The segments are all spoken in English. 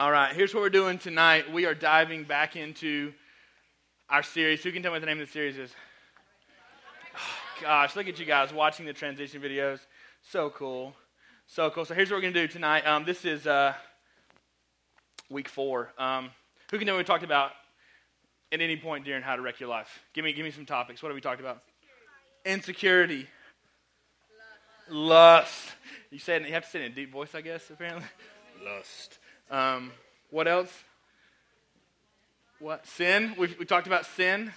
All right, here's what we're doing tonight. We are diving back into our series. Who can tell me what the name of the series is? Oh, gosh, look at you guys watching the transition videos. So cool. So cool. So here's what we're going to do tonight. Um, this is uh, week four. Um, who can tell me what we talked about at any point during How to Wreck Your Life? Give me, give me some topics. What have we talked about? Insecurity. Lust. Lust. You said you have to say it in a deep voice, I guess. Apparently, lust. Um, what else? What sin? we we talked about sin.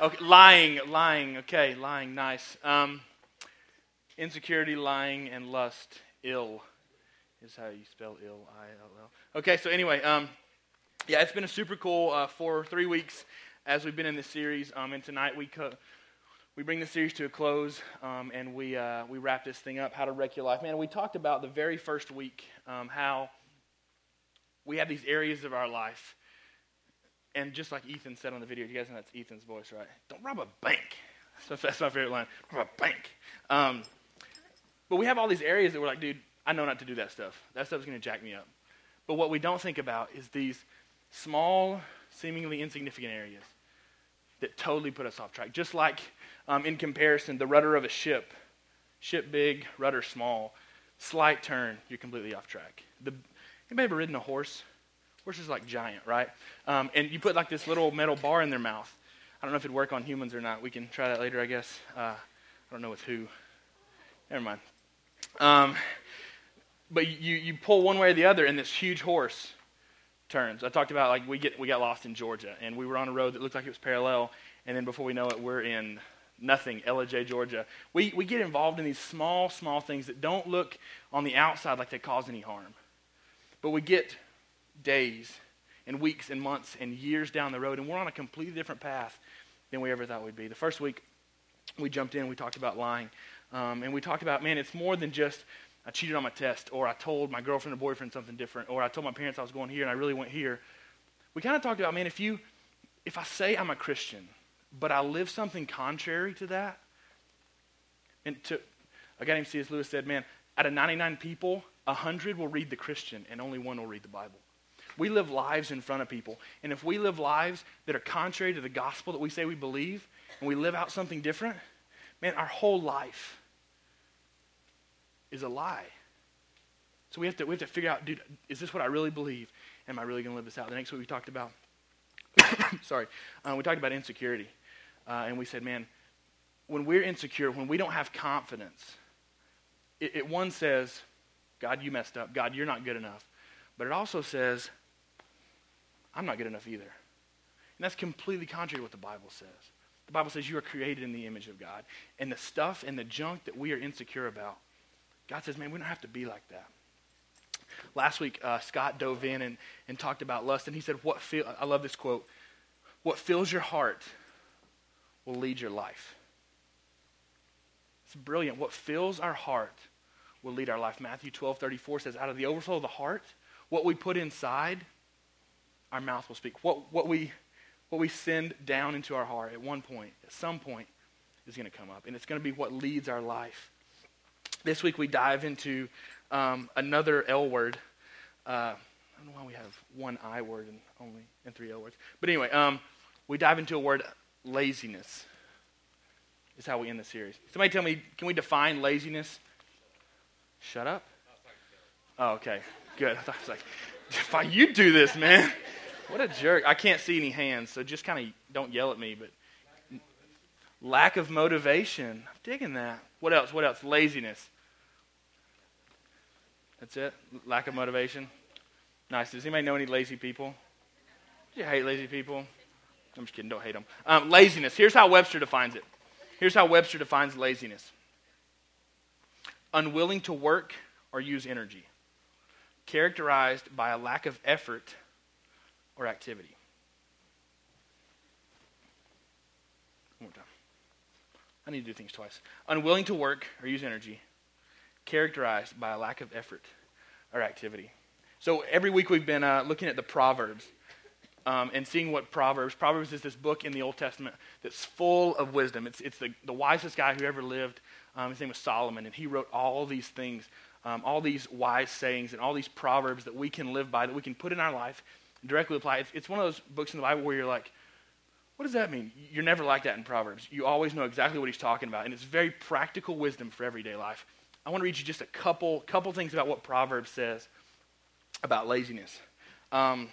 Okay, lying, lying. Okay, lying. Nice. Um, insecurity, lying, and lust. Ill is how you spell ill. I L L. Okay, so anyway, um, yeah, it's been a super cool uh, for three weeks as we've been in this series. Um, and tonight we co- we bring the series to a close um, and we uh, we wrap this thing up. How to wreck your life, man. We talked about the very first week um, how we have these areas of our life. And just like Ethan said on the video, you guys know that's Ethan's voice, right? Don't rob a bank. That's my favorite line. Rob a bank. Um, but we have all these areas that we're like, dude, I know not to do that stuff. That stuff's going to jack me up. But what we don't think about is these small, seemingly insignificant areas that totally put us off track. Just like um, in comparison, the rudder of a ship, ship big, rudder small, slight turn, you're completely off track. The, Anybody ever ridden a horse? Horses are like giant, right? Um, and you put like this little metal bar in their mouth. I don't know if it'd work on humans or not. We can try that later, I guess. Uh, I don't know with who. Never mind. Um, but you, you pull one way or the other, and this huge horse turns. I talked about like we get we got lost in Georgia, and we were on a road that looked like it was parallel, and then before we know it, we're in nothing, Ellijay, Georgia. We we get involved in these small small things that don't look on the outside like they cause any harm. But we get days and weeks and months and years down the road, and we're on a completely different path than we ever thought we'd be. The first week we jumped in, we talked about lying. Um, and we talked about, man, it's more than just I cheated on my test, or I told my girlfriend or boyfriend something different, or I told my parents I was going here and I really went here. We kind of talked about, man, if you, if I say I'm a Christian, but I live something contrary to that, and to, a guy named C.S. Lewis said, man, out of 99 people, hundred will read the Christian and only one will read the Bible. We live lives in front of people. And if we live lives that are contrary to the gospel that we say we believe, and we live out something different, man, our whole life is a lie. So we have to, we have to figure out, dude, is this what I really believe? Am I really going to live this out? The next week we talked about, sorry, uh, we talked about insecurity. Uh, and we said, man, when we're insecure, when we don't have confidence, it, it one says, God, you messed up. God, you're not good enough. But it also says, I'm not good enough either. And that's completely contrary to what the Bible says. The Bible says you are created in the image of God. And the stuff and the junk that we are insecure about, God says, man, we don't have to be like that. Last week, uh, Scott dove in and, and talked about lust, and he said, "What feel, I love this quote. What fills your heart will lead your life. It's brilliant. What fills our heart will lead our life. Matthew 12 34 says, Out of the overflow of the heart, what we put inside, our mouth will speak. What, what, we, what we send down into our heart at one point, at some point, is going to come up. And it's going to be what leads our life. This week we dive into um, another L word. Uh, I don't know why we have one I word and only and three L words. But anyway, um, we dive into a word laziness. Is how we end the series. Somebody tell me, can we define laziness? Shut up? Oh, okay. Good. I, thought, I was like, if you do this, man. What a jerk. I can't see any hands, so just kind of don't yell at me, but lack of motivation. I'm digging that. What else? What else? Laziness. That's it? Lack of motivation? Nice. Does anybody know any lazy people? Do you hate lazy people? I'm just kidding. Don't hate them. Um, laziness. Here's how Webster defines it. Here's how Webster defines laziness unwilling to work or use energy, characterized by a lack of effort or activity. One more time. I need to do things twice. Unwilling to work or use energy, characterized by a lack of effort or activity. So every week we've been uh, looking at the Proverbs um, and seeing what Proverbs. Proverbs is this book in the Old Testament that's full of wisdom. It's, it's the, the wisest guy who ever lived. Um, his name was Solomon, and he wrote all these things um, all these wise sayings and all these proverbs that we can live by, that we can put in our life, directly apply. It's, it's one of those books in the Bible where you're like, what does that mean? You're never like that in Proverbs. You always know exactly what he's talking about, and it's very practical wisdom for everyday life. I want to read you just a couple, couple things about what Proverbs says about laziness. Um,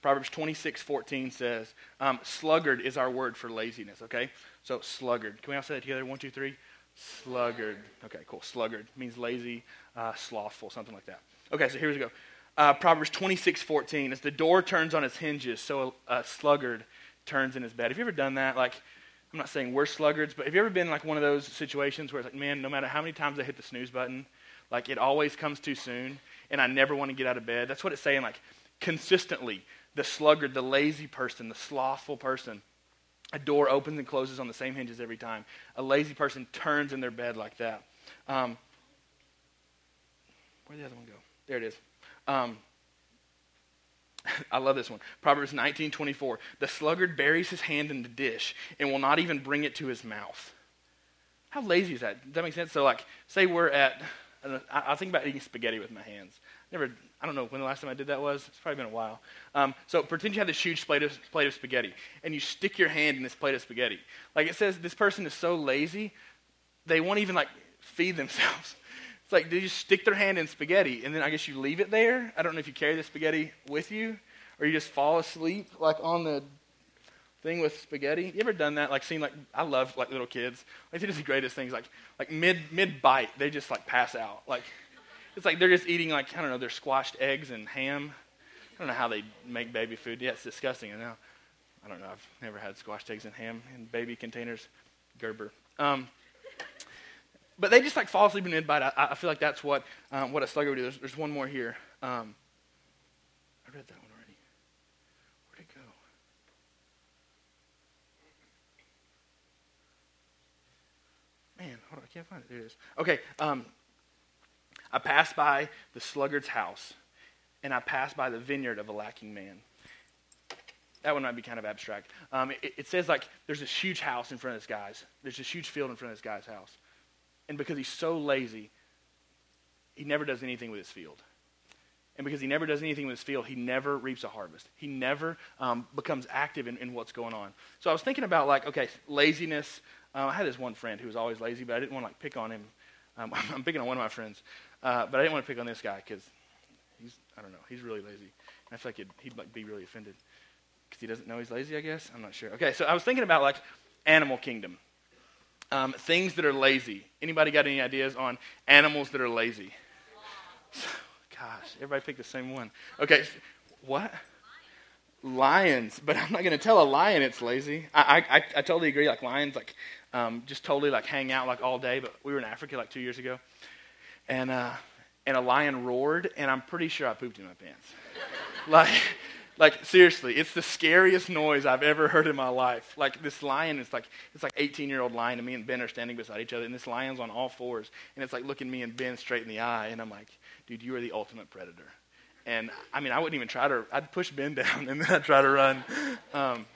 Proverbs 26, 14 says, um, sluggard is our word for laziness, okay? So, sluggard. Can we all say that together? One, two, three. Sluggard. Okay, cool. Sluggard means lazy, uh, slothful, something like that. Okay, so here we go. Uh, Proverbs 26, 14. As the door turns on its hinges, so a, a sluggard turns in his bed. Have you ever done that? Like, I'm not saying we're sluggards, but have you ever been like one of those situations where it's like, man, no matter how many times I hit the snooze button, like it always comes too soon, and I never want to get out of bed? That's what it's saying. Like, consistently, the sluggard, the lazy person, the slothful person, a door opens and closes on the same hinges every time. A lazy person turns in their bed like that. Um, where'd the other one go? There it is. Um, I love this one. Proverbs 19:24. The sluggard buries his hand in the dish and will not even bring it to his mouth. How lazy is that? Does that make sense? So, like, say we're at, I, I think about eating spaghetti with my hands. Never, I don't know when the last time I did that was. It's probably been a while. Um, so, pretend you have this huge plate of, plate of spaghetti and you stick your hand in this plate of spaghetti. Like it says, this person is so lazy, they won't even like feed themselves. It's like they just stick their hand in spaghetti, and then I guess you leave it there. I don't know if you carry the spaghetti with you, or you just fall asleep like on the thing with spaghetti. You ever done that? Like seen like I love like little kids. Like they do the greatest things. Like like mid mid bite, they just like pass out. Like it's like they're just eating like I don't know, their squashed eggs and ham. I don't know how they make baby food. Yeah, it's disgusting. I know. I don't know. I've never had squashed eggs and ham in baby containers. Gerber. Um, but they just like fall asleep in mid bite. I, I, feel like that's what um, what a slugger would do. There's, there's one more here. Um, I read that one already. Where'd it go? Man, hold on, I can't find it. There it is. Okay. Um, I passed by the sluggard's house, and I passed by the vineyard of a lacking man. That one might be kind of abstract. Um, it, it says like there's this huge house in front of this guy's. There's this huge field in front of this guy's house. And because he's so lazy, he never does anything with his field. And because he never does anything with his field, he never reaps a harvest. He never um, becomes active in, in, what's going on. So I was thinking about, like, okay, laziness. Uh, I had this one friend who was always lazy, but I didn't want to, like, pick on him. Um, I'm picking on one of my friends. Uh, but I didn't want to pick on this guy because he's, I don't know, he's really lazy. I feel like he'd, he'd be really offended because he doesn't know he's lazy, I guess. I'm not sure. Okay, so I was thinking about, like, animal kingdom. Um, things that are lazy. Anybody got any ideas on animals that are lazy? Gosh, everybody picked the same one. Okay, what? Lions, but I'm not going to tell a lion it's lazy. I, I, I totally agree. Like lions, like um, just totally like hang out like all day. But we were in Africa like two years ago, and uh, and a lion roared, and I'm pretty sure I pooped in my pants. like like seriously, it's the scariest noise I've ever heard in my life. Like this lion is like it's like 18 year old lion, and me and Ben are standing beside each other, and this lion's on all fours, and it's like looking me and Ben straight in the eye, and I'm like, dude, you are the ultimate predator. And I mean, I wouldn't even try to. I'd push Ben down, and then I'd try to run. Um,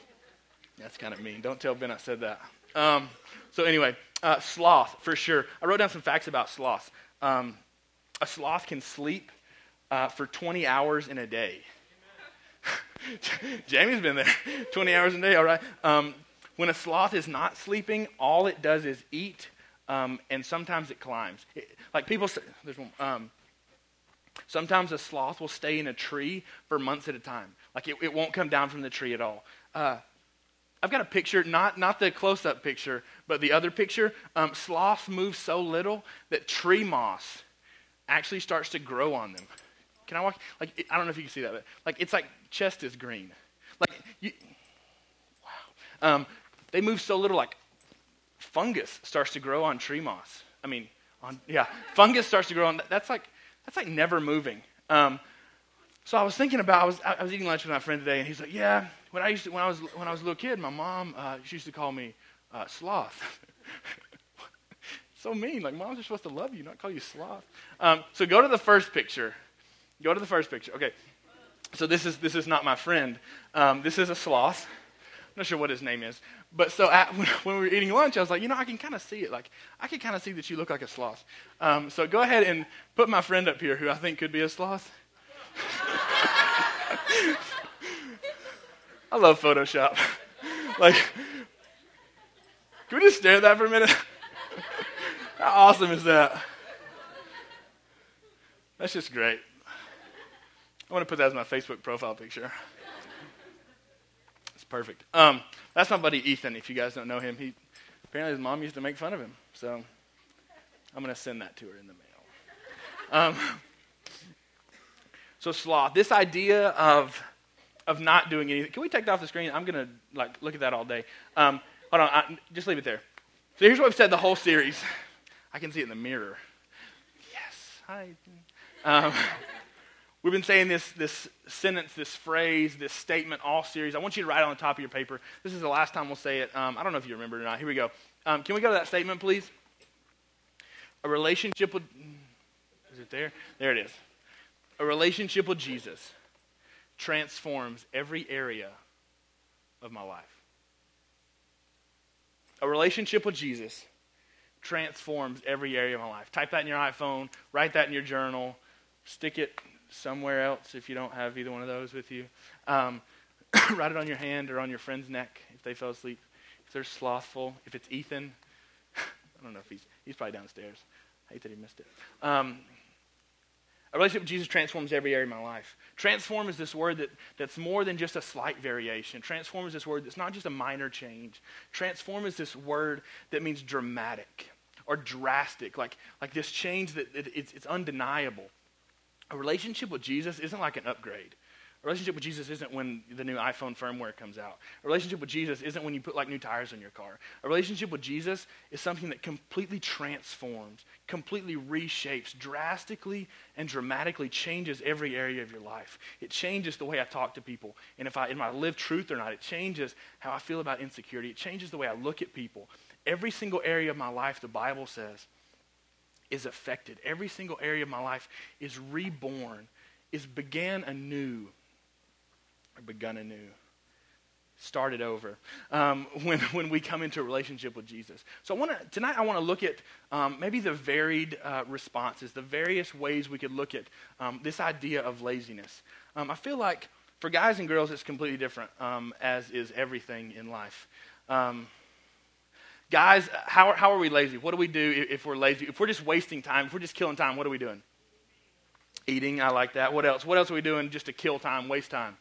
that's kind of mean. Don't tell Ben I said that. Um, so anyway, uh, sloth for sure. I wrote down some facts about sloth. Um, a sloth can sleep uh, for 20 hours in a day. Jamie's been there 20 hours a day, all right? Um, when a sloth is not sleeping, all it does is eat, um, and sometimes it climbs. It, like people say, there's one, um, sometimes a sloth will stay in a tree for months at a time. Like it, it won't come down from the tree at all. Uh, I've got a picture, not, not the close up picture, but the other picture. Um, sloths move so little that tree moss actually starts to grow on them. Can I walk? Like, I don't know if you can see that, but like, it's like chest is green. Like, you, wow. Um, they move so little, like, fungus starts to grow on tree moss. I mean, on, yeah, fungus starts to grow on, that's like, that's like never moving. Um, so I was thinking about, I was, I was eating lunch with my friend today, and he's like, yeah, when I, used to, when I, was, when I was a little kid, my mom, uh, she used to call me uh, sloth. so mean. Like, moms are supposed to love you, not call you sloth. Um, so go to the first picture. Go to the first picture. Okay. So this is this is not my friend. Um, this is a sloth. I'm not sure what his name is. But so at, when, when, we were eating lunch, I was like, you know, I can kind of see it. Like, I can kind of see that you look like a sloth. Um, so go ahead and put my friend up here who I think could be a sloth. I love Photoshop. like, can we just stare at that for a minute? How awesome is that? That's just great. I want to put that as my Facebook profile picture. It's perfect. Um, that's my buddy Ethan. If you guys don't know him, he apparently his mom used to make fun of him. So I'm going to send that to her in the mail. Um, so sloth, this idea of of not doing anything. Can we take that off the screen? I'm to like look at that all day. Um, hold on, I, just leave it there. So here's what we've said the whole series. I can see it in the mirror. Yes, hi. Um, we've been saying this, this sentence, this phrase, this statement all series. I want you to write it on the top of your paper. This is the last time we'll say it. Um, I don't know if you remember it or not. Here we go. Um, can we go to that statement, please? A relationship with. Is it there? There it is. A relationship with Jesus transforms every area of my life. A relationship with Jesus transforms every area of my life. Type that in your iPhone, write that in your journal, stick it somewhere else if you don't have either one of those with you. Um, write it on your hand or on your friend's neck if they fell asleep. If they're slothful, if it's Ethan, I don't know if he's he's probably downstairs. I hate that he missed it. Um, a relationship with Jesus transforms every area of my life. Transform is this word that, that's more than just a slight variation. Transform is this word that's not just a minor change. Transform is this word that means dramatic or drastic, like, like this change that it, it's, it's undeniable. A relationship with Jesus isn't like an upgrade. A relationship with Jesus isn't when the new iPhone firmware comes out. A relationship with Jesus isn't when you put like new tires on your car. A relationship with Jesus is something that completely transforms, completely reshapes, drastically and dramatically changes every area of your life. It changes the way I talk to people. And if I, if I live truth or not, it changes how I feel about insecurity. It changes the way I look at people. Every single area of my life, the Bible says, is affected. Every single area of my life is reborn, is began anew begun anew, started over um, when, when we come into a relationship with Jesus. So I want to tonight I want to look at um, maybe the varied uh, responses, the various ways we could look at um, this idea of laziness. Um, I feel like for guys and girls it's completely different, um, as is everything in life. Um, guys, how, how are we lazy? What do we do if we're lazy? If we're just wasting time, if we're just killing time, what are we doing? Eating, I like that. What else? What else are we doing just to kill time, waste time?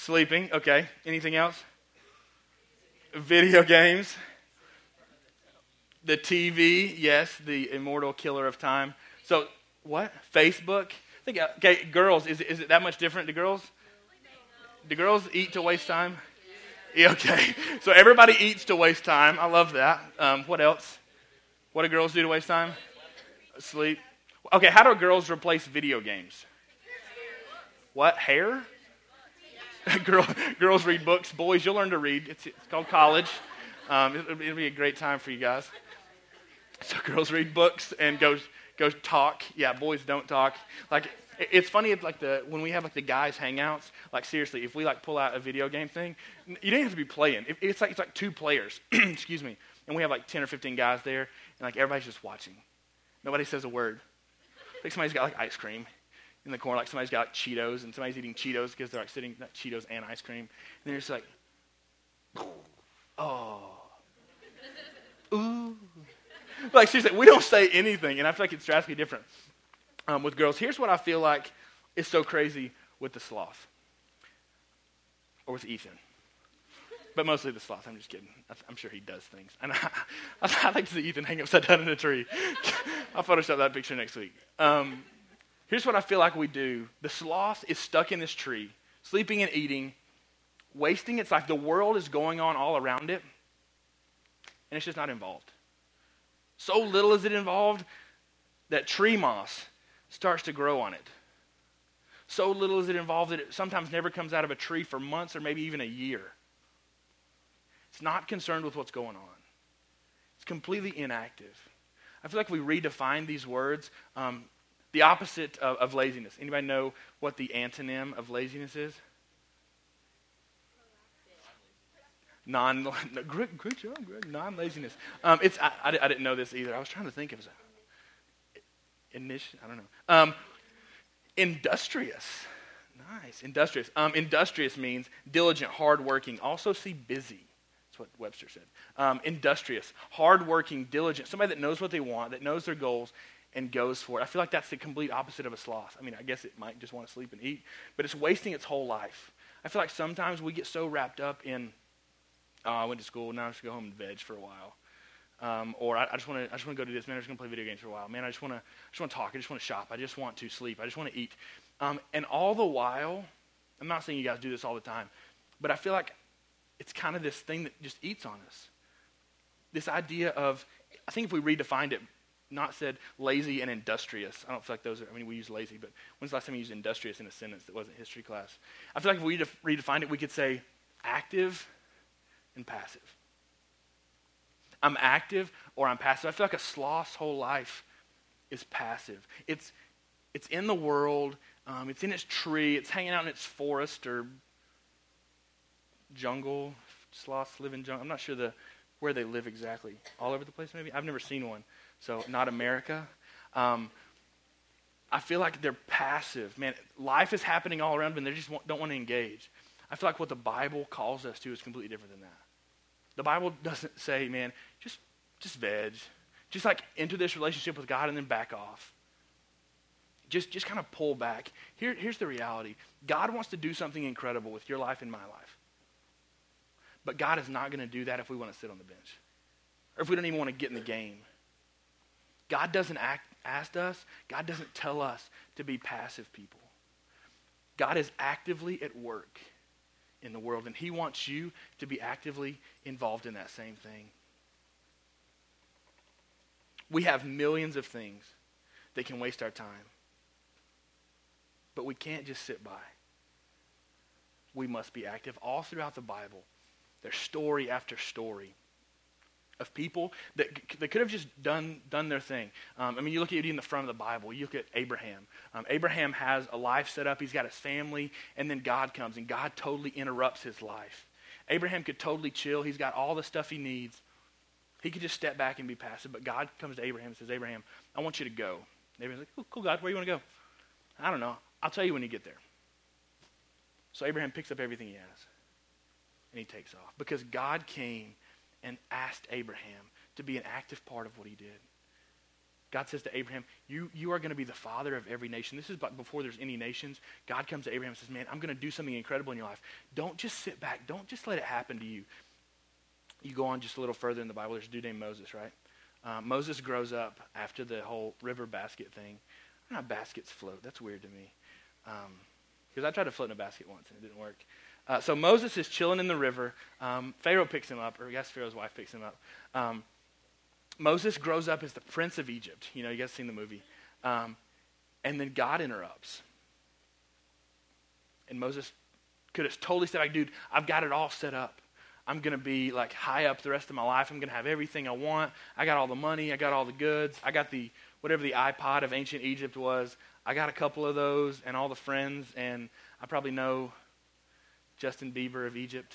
Sleeping, okay. Anything else? Video games. The TV, yes, the immortal killer of time. So, what? Facebook? I think, okay, girls, is, is it that much different to girls? Do girls eat to waste time? Yeah, okay. So everybody eats to waste time. I love that. Um, what else? What do girls do to waste time? Sleep. Okay, how do girls replace video games? What? Hair? Girl, girls read books. Boys, you'll learn to read. It's, it's called college. Um, it, will be a great time for you guys. So girls read books and go go talk. Yeah, boys don't talk. Like it's funny if like the when we have like the guys hangouts. Like seriously, if we like pull out a video game thing, you don't have to be playing. It's like it's like two players. excuse me, and we have like ten or fifteen guys there, and like everybody's just watching. Nobody says a word. Like somebody's got like ice cream in the corner, like somebody's got Cheetos and somebody's eating Cheetos because they're like sitting not Cheetos and ice cream, and they're just like, oh, ooh. Like seriously, we don't say anything, and I feel like it's drastically different um, with girls. Here's what I feel like is so crazy with the sloth, or with Ethan. But mostly the sloth. I'm just kidding. I'm sure he does things. And I, I, like to see Ethan hang upside down in a tree. I'll Photoshop that picture next week. Um, Here's what I feel like we do the sloth is stuck in this tree, sleeping and eating, wasting its life. The world is going on all around it, and it's just not involved. So little is it involved that tree moss starts to grow on it. So little is it involved that it sometimes never comes out of a tree for months or maybe even a year. It's not concerned with what's going on. It's completely inactive. I feel like we redefine these words. Um, the opposite of, of laziness. Anybody know what the antonym of laziness is? non, no, great job. Non laziness. Um, it's I, I, I, didn't know this either. I was trying to think. It was initial. I don't know. Um, industrious. Nice. Industrious. Um, industrious means diligent, hardworking. Also see busy. That's what Webster said. Um, industrious, hardworking, diligent. Somebody that knows what they want, that knows their goals, and goes for it. I feel like that's the complete opposite of a sloth. I mean, I guess it might just want to sleep and eat, but it's wasting its whole life. I feel like sometimes we get so wrapped up in, oh, I went to school, now I should go home and veg for a while. Um, or I, I just want to, I just want to go do this. Man, I'm just going to play video games for a while. Man, I just want to, I just want to talk. I just want to shop. I just want to sleep. I just want to eat. Um, and all the while, I'm not saying you guys do this all the time, but I feel like it's kind of this thing that just eats on us. This idea of, I think if we redefined it, not said lazy and industrious. I don't feel like those are, I mean, we use lazy, but when's the last time you used industrious in a sentence that wasn't history class? I feel like if we def- redefined it, we could say active and passive. I'm active or I'm passive. I feel like a sloth's whole life is passive. It's, it's in the world, um, it's in its tree, it's hanging out in its forest or jungle. Sloths live in jungle. I'm not sure the, where they live exactly. All over the place, maybe? I've never seen one so not America. Um, I feel like they're passive. Man, life is happening all around them, and they just don't want to engage. I feel like what the Bible calls us to is completely different than that. The Bible doesn't say, man, just just veg. Just like enter this relationship with God and then back off. Just just kind of pull back. Here, here's the reality. God wants to do something incredible with your life and my life. But God is not going to do that if we want to sit on the bench. Or if we don't even want to get in the game. God doesn't act, ask us, God doesn't tell us to be passive people. God is actively at work in the world, and He wants you to be actively involved in that same thing. We have millions of things that can waste our time, but we can't just sit by. We must be active. All throughout the Bible, there's story after story of people that, that could have just done, done their thing. Um, I mean, you look at it in the front of the Bible. You look at Abraham. Um, Abraham has a life set up. He's got his family, and then God comes, and God totally interrupts his life. Abraham could totally chill. He's got all the stuff he needs. He could just step back and be passive, but God comes to Abraham and says, Abraham, I want you to go. And Abraham's like, cool, cool, God, where you want to go? I don't know. I'll tell you when you get there. So Abraham picks up everything he has, and he takes off because God came and asked Abraham to be an active part of what he did. God says to Abraham, you, you are going to be the father of every nation. This is before there's any nations. God comes to Abraham and says, Man, I'm going to do something incredible in your life. Don't just sit back. Don't just let it happen to you. You go on just a little further in the Bible. There's a dude named Moses, right? Uh, Moses grows up after the whole river basket thing. I don't know how baskets float. That's weird to me. Because um, I tried to float in a basket once and it didn't work. Uh, so Moses is chilling in the river. Um, Pharaoh picks him up, or I guess Pharaoh's wife picks him up. Um, Moses grows up as the prince of Egypt. You know, you guys seen the movie. Um, and then God interrupts. And Moses could have totally said, like, dude, I've got it all set up. I'm going to be like high up the rest of my life. I'm going to have everything I want. I got all the money. I got all the goods. I got the, whatever the iPod of ancient Egypt was. I got a couple of those and all the friends. And I probably know Justin Bieber of Egypt.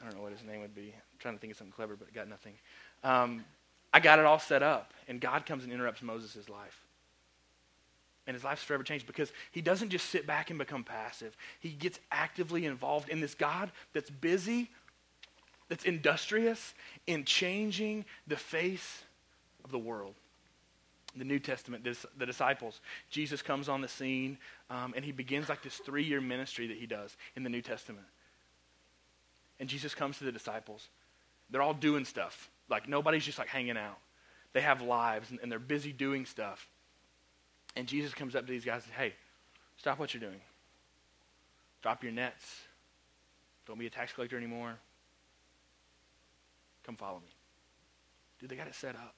I don't know what his name would be. I'm trying to think of something clever, but got nothing. Um, I got it all set up, and God comes and interrupts Moses' life. And his life's forever changed because he doesn't just sit back and become passive. He gets actively involved in this God that's busy, that's industrious in changing the face of the world the New Testament, the disciples, Jesus comes on the scene um, and he begins like this three year ministry that he does in the New Testament. And Jesus comes to the disciples. They're all doing stuff. Like nobody's just like hanging out. They have lives and, and they're busy doing stuff. And Jesus comes up to these guys and says, Hey, stop what you're doing. Drop your nets. Don't be a tax collector anymore. Come follow me. Dude, they got it set up.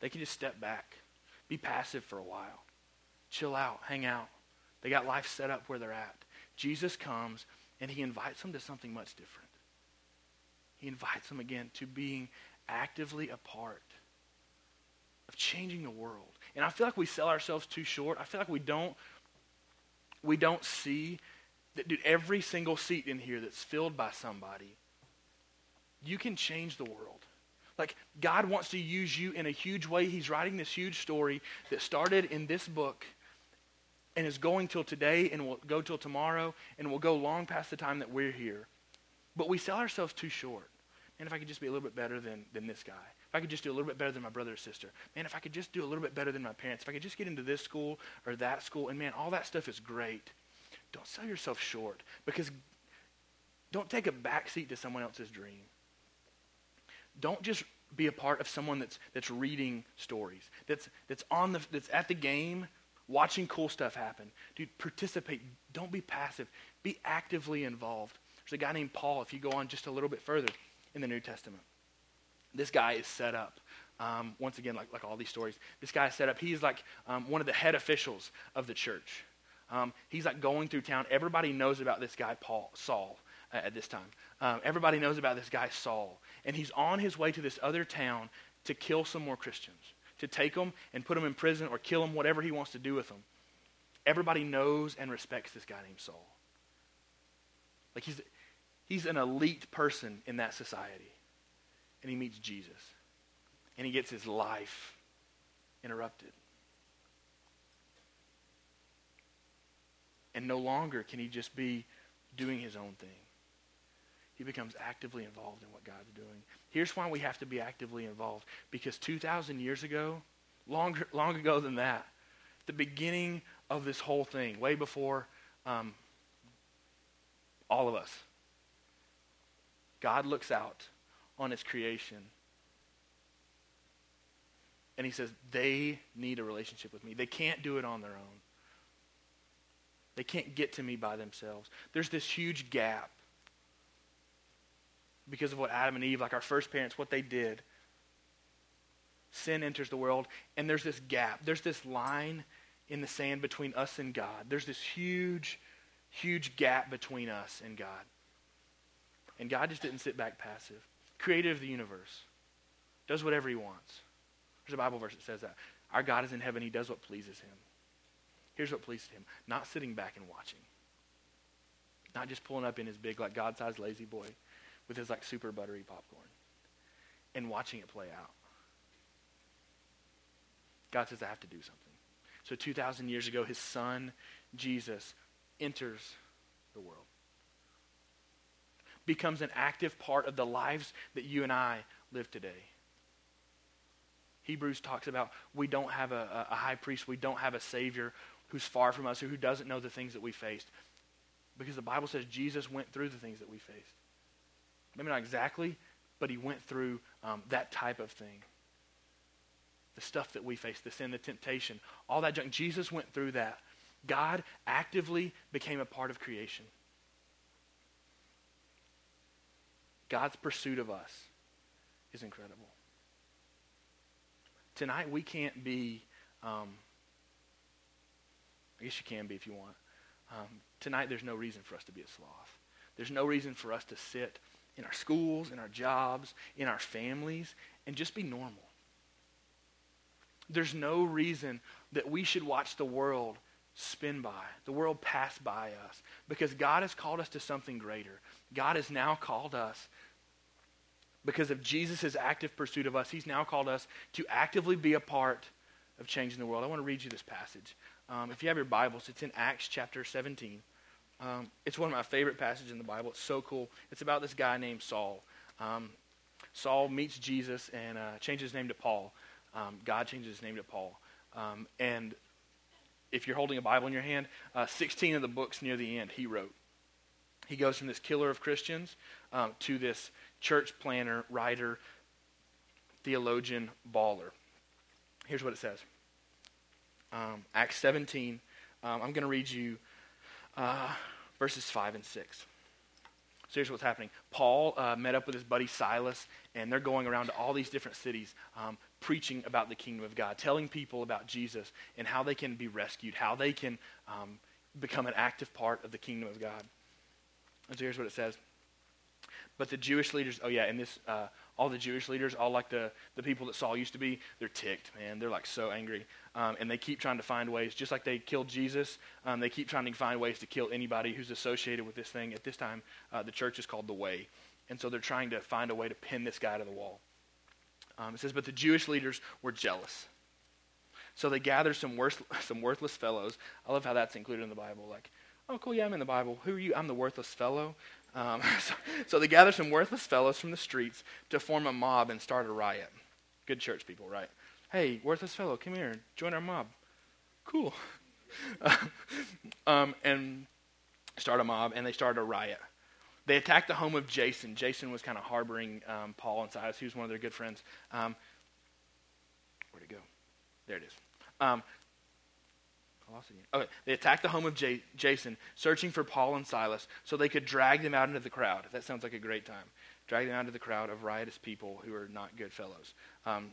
They can just step back, be passive for a while, chill out, hang out. They got life set up where they're at. Jesus comes and he invites them to something much different. He invites them again to being actively a part of changing the world. And I feel like we sell ourselves too short. I feel like we don't we don't see that, dude, every single seat in here that's filled by somebody, you can change the world. Like, God wants to use you in a huge way. He's writing this huge story that started in this book and is going till today and will go till tomorrow and will go long past the time that we're here. But we sell ourselves too short. And if I could just be a little bit better than, than this guy. If I could just do a little bit better than my brother or sister. Man, if I could just do a little bit better than my parents. If I could just get into this school or that school. And man, all that stuff is great. Don't sell yourself short because don't take a backseat to someone else's dream. Don't just be a part of someone that's, that's reading stories, that's, that's, on the, that's at the game, watching cool stuff happen. Dude, participate. Don't be passive. Be actively involved. There's a guy named Paul, if you go on just a little bit further in the New Testament. This guy is set up. Um, once again, like, like all these stories, this guy is set up. He's like um, one of the head officials of the church. Um, he's like going through town. Everybody knows about this guy, Paul, Saul, uh, at this time. Um, everybody knows about this guy, Saul. And he's on his way to this other town to kill some more Christians, to take them and put them in prison or kill them, whatever he wants to do with them. Everybody knows and respects this guy named Saul. Like he's, he's an elite person in that society. And he meets Jesus. And he gets his life interrupted. And no longer can he just be doing his own thing. He becomes actively involved in what God's doing. Here's why we have to be actively involved. Because 2,000 years ago, longer, long ago than that, the beginning of this whole thing, way before um, all of us, God looks out on his creation and he says, they need a relationship with me. They can't do it on their own. They can't get to me by themselves. There's this huge gap because of what Adam and Eve, like our first parents, what they did. Sin enters the world, and there's this gap. There's this line in the sand between us and God. There's this huge, huge gap between us and God. And God just didn't sit back passive. Creator of the universe, does whatever he wants. There's a Bible verse that says that. Our God is in heaven, he does what pleases him. Here's what pleased him not sitting back and watching, not just pulling up in his big, like God sized lazy boy with his like super buttery popcorn and watching it play out. God says, I have to do something. So 2,000 years ago, his son, Jesus, enters the world, becomes an active part of the lives that you and I live today. Hebrews talks about we don't have a, a, high priest, we don't have a savior who's far from us who doesn't know the things that we faced. Because the Bible says Jesus went through the things that we faced. Maybe not exactly, but he went through um, that type of thing. The stuff that we face, the sin, the temptation, all that junk. Jesus went through that. God actively became a part of creation. God's pursuit of us is incredible. Tonight, we can't be, um, I guess you can be if you want. Um, tonight, there's no reason for us to be a sloth. There's no reason for us to sit in our schools, in our jobs, in our families, and just be normal. There's no reason that we should watch the world spin by, the world pass by us, because God has called us to something greater. God has now called us, because of Jesus' active pursuit of us, He's now called us to actively be a part of changing the world. I want to read you this passage. Um, if you have your Bibles, it's in Acts chapter 17. Um, it's one of my favorite passages in the Bible. It's so cool. It's about this guy named Saul. Um, Saul meets Jesus and uh, changes his name to Paul. Um, God changes his name to Paul. Um, and if you're holding a Bible in your hand, uh, 16 of the books near the end he wrote. He goes from this killer of Christians um, to this church planner, writer, theologian, baller. Here's what it says um, Acts 17. I'm going to read you uh, verses 5 and 6. So here's what's happening. Paul uh, met up with his buddy Silas, and they're going around to all these different cities um, preaching about the kingdom of God, telling people about Jesus and how they can be rescued, how they can um, become an active part of the kingdom of God. And so here's what it says. But the Jewish leaders, oh yeah, and this, uh, all the Jewish leaders, all like the, the people that Saul used to be, they're ticked, man. They're like so angry. Um, and they keep trying to find ways, just like they killed Jesus, um, they keep trying to find ways to kill anybody who's associated with this thing. At this time, uh, the church is called the Way. And so they're trying to find a way to pin this guy to the wall. Um, it says, But the Jewish leaders were jealous. So they gathered some, worth, some worthless fellows. I love how that's included in the Bible. Like, oh, cool, yeah, I'm in the Bible. Who are you? I'm the worthless fellow. Um, so, so, they gathered some worthless fellows from the streets to form a mob and start a riot. Good church people, right? Hey, worthless fellow, come here, join our mob. Cool. um, and start a mob, and they started a riot. They attacked the home of Jason. Jason was kind of harboring um, Paul and Silas. He was one of their good friends. Um, where'd it go? There it is. Okay, they attacked the home of J- Jason, searching for Paul and Silas so they could drag them out into the crowd. That sounds like a great time. Drag them out into the crowd of riotous people who are not good fellows. Um,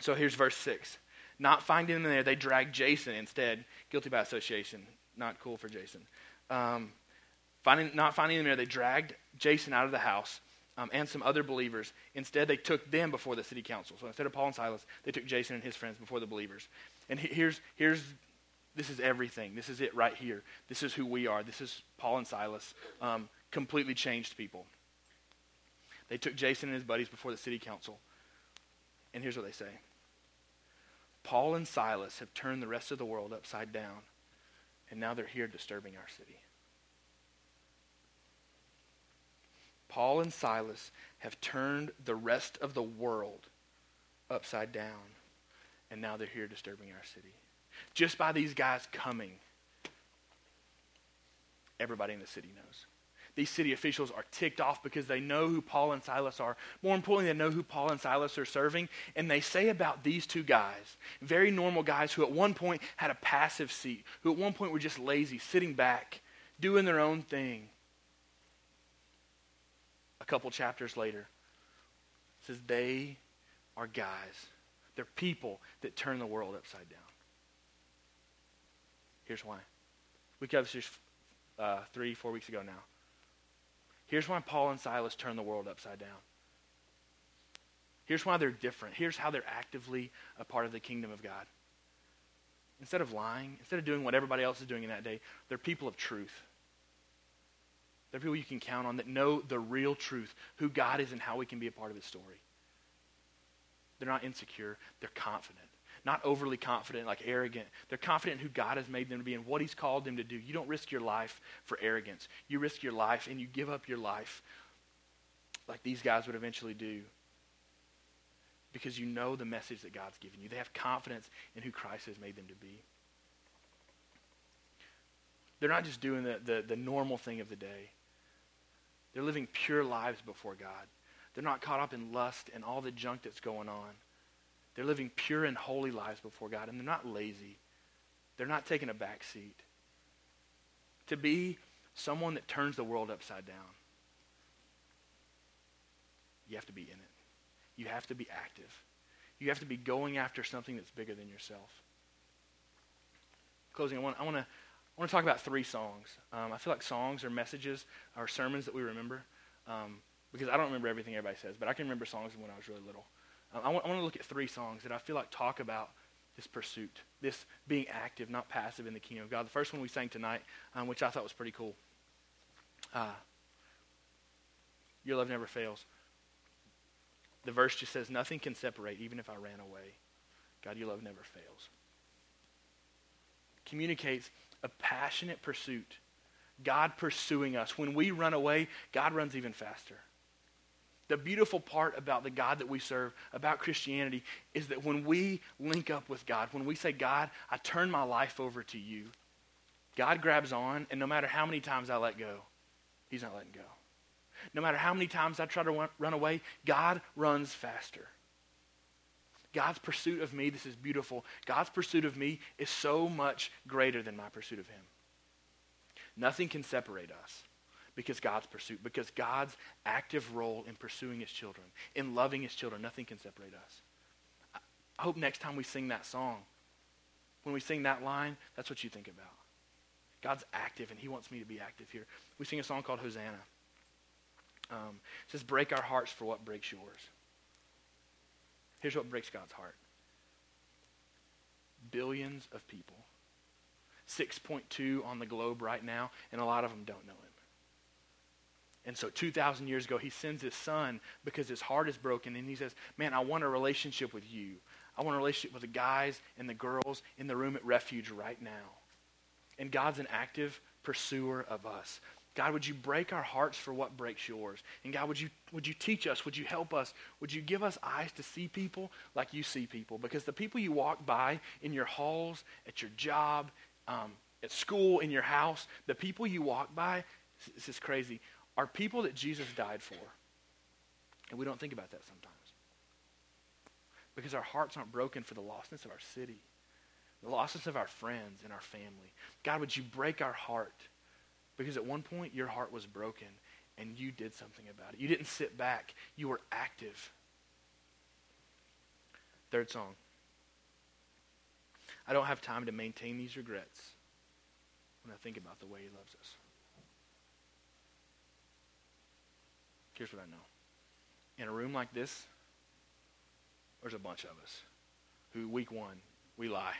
so here's verse 6. Not finding them there, they dragged Jason instead, guilty by association. Not cool for Jason. Um, finding, not finding them there, they dragged Jason out of the house um, and some other believers. Instead, they took them before the city council. So instead of Paul and Silas, they took Jason and his friends before the believers. And here's, here's this is everything. This is it right here. This is who we are. This is Paul and Silas. Um, completely changed people. They took Jason and his buddies before the city council. And here's what they say Paul and Silas have turned the rest of the world upside down, and now they're here disturbing our city. Paul and Silas have turned the rest of the world upside down, and now they're here disturbing our city. Just by these guys coming, everybody in the city knows. These city officials are ticked off because they know who Paul and Silas are. More importantly, they know who Paul and Silas are serving. And they say about these two guys, very normal guys who at one point had a passive seat, who at one point were just lazy, sitting back, doing their own thing. A couple chapters later, says they are guys. They're people that turn the world upside down. Here's why. We covered this uh, three, four weeks ago now. Here's why Paul and Silas turned the world upside down. Here's why they're different. Here's how they're actively a part of the kingdom of God. Instead of lying, instead of doing what everybody else is doing in that day, they're people of truth. They're people you can count on that know the real truth, who God is and how we can be a part of his story. They're not insecure, they're confident not overly confident, like arrogant. They're confident in who God has made them to be and what He's called them to do. You don't risk your life for arrogance. You risk your life and you give up your life like these guys would eventually do because you know the message that God's given you. They have confidence in who Christ has made them to be. They're not just doing the, the, the normal thing of the day. They're living pure lives before God. They're not caught up in lust and all the junk that's going on. They're living pure and holy lives before God, and they're not lazy. They're not taking a back seat. To be someone that turns the world upside down, you have to be in it. You have to be active. You have to be going after something that's bigger than yourself. Closing, I want, I want to I want to talk about three songs. Um, I feel like songs are messages, are sermons that we remember. Um, because I don't remember everything everybody says, but I can remember songs when I was really little. I, want, I want to look at three songs that I feel like talk about this pursuit, this being active, not passive in the kingdom of God. The first one we sang tonight, um, which I thought was pretty cool. Uh, Your love never fails. The verse just says, Nothing can separate, even if I ran away. God, your love never fails. Communicates a passionate pursuit. God pursuing us. When we run away, God runs even faster. The beautiful part about the God that we serve, about Christianity, is that when we link up with God, when we say, God, I turn my life over to you, God grabs on, and no matter how many times I let go, He's not letting go. No matter how many times I try to run away, God runs faster. God's pursuit of me, this is beautiful. God's pursuit of me is so much greater than my pursuit of Him. Nothing can separate us because God's pursuit, because God's active role in pursuing his children, in loving his children, nothing can separate us. I hope next time we sing that song, when we sing that line, that's what you think about. God's active, and he wants me to be active here. We sing a song called Hosanna. Um, it says, Break our hearts for what breaks yours. Here's what breaks God's heart billions of people, 6.2 on the globe right now, and a lot of them don't know him. And so 2,000 years ago, he sends his son because his heart is broken, and he says, Man, I want a relationship with you. I want a relationship with the guys and the girls in the room at Refuge right now. And God's an active pursuer of us. God, would you break our hearts for what breaks yours? And God, would you, would you teach us? Would you help us? Would you give us eyes to see people like you see people? Because the people you walk by in your halls, at your job, um, at school, in your house, the people you walk by, this is crazy, are people that Jesus died for. And we don't think about that sometimes. Because our hearts aren't broken for the lostness of our city, the lostness of our friends and our family. God, would you break our heart? Because at one point, your heart was broken and you did something about it. You didn't sit back, you were active. Third song. I don't have time to maintain these regrets when I think about the way he loves us. Here's what I know. In a room like this, there's a bunch of us who, week one, we lie.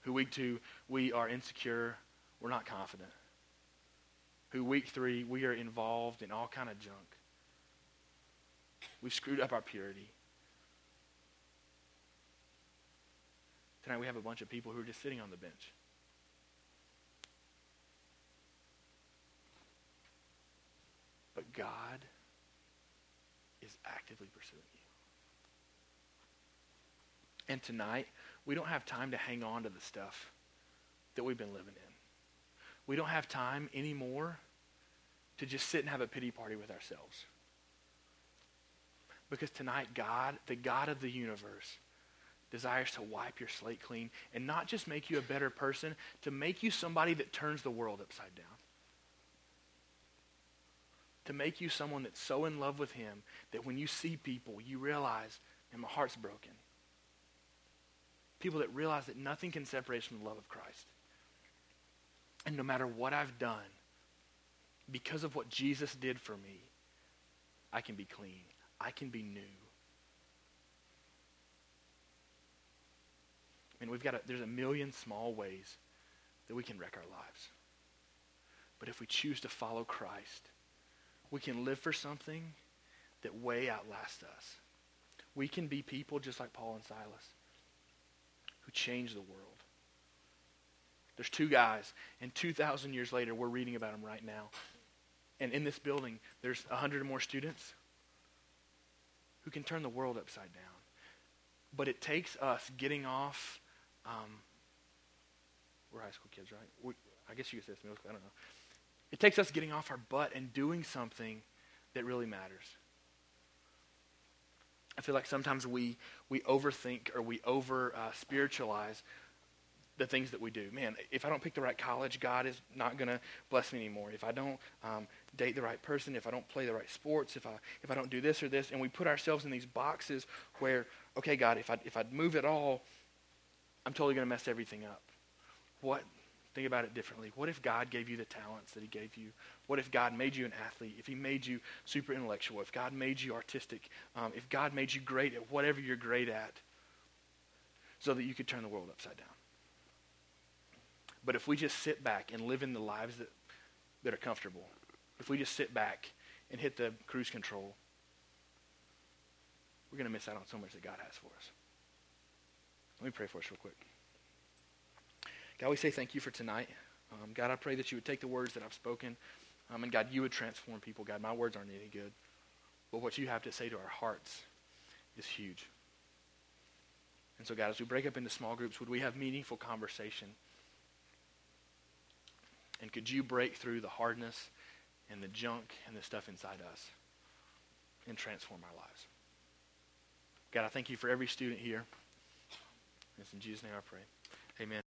Who, week two, we are insecure, we're not confident. Who, week three, we are involved in all kind of junk. We've screwed up our purity. Tonight we have a bunch of people who are just sitting on the bench. But God actively pursuing you. And tonight, we don't have time to hang on to the stuff that we've been living in. We don't have time anymore to just sit and have a pity party with ourselves. Because tonight, God, the God of the universe, desires to wipe your slate clean and not just make you a better person, to make you somebody that turns the world upside down to make you someone that's so in love with Him that when you see people, you realize, and my heart's broken. People that realize that nothing can separate us from the love of Christ. And no matter what I've done, because of what Jesus did for me, I can be clean. I can be new. And we've got a, there's a million small ways that we can wreck our lives. But if we choose to follow Christ, we can live for something that way outlasts us. We can be people just like Paul and Silas who change the world. There's two guys, and 2,000 years later, we're reading about them right now. And in this building, there's 100 or more students who can turn the world upside down. But it takes us getting off. Um, we're high school kids, right? We, I guess you could say school. I don't know. It takes us getting off our butt and doing something that really matters. I feel like sometimes we, we overthink or we over uh, spiritualize the things that we do. Man, if I don't pick the right college, God is not going to bless me anymore. If I don't um, date the right person, if I don't play the right sports, if I if I don't do this or this, and we put ourselves in these boxes where, okay, God, if I if I move at all, I'm totally going to mess everything up. What Think about it differently. What if God gave you the talents that He gave you? What if God made you an athlete? If He made you super intellectual? If God made you artistic? Um, if God made you great at whatever you're great at so that you could turn the world upside down? But if we just sit back and live in the lives that, that are comfortable, if we just sit back and hit the cruise control, we're going to miss out on so much that God has for us. Let me pray for us real quick. God, we say thank you for tonight. Um, God, I pray that you would take the words that I've spoken, um, and God, you would transform people. God, my words aren't any good, but what you have to say to our hearts is huge. And so, God, as we break up into small groups, would we have meaningful conversation? And could you break through the hardness and the junk and the stuff inside us and transform our lives? God, I thank you for every student here. It's in Jesus' name I pray. Amen.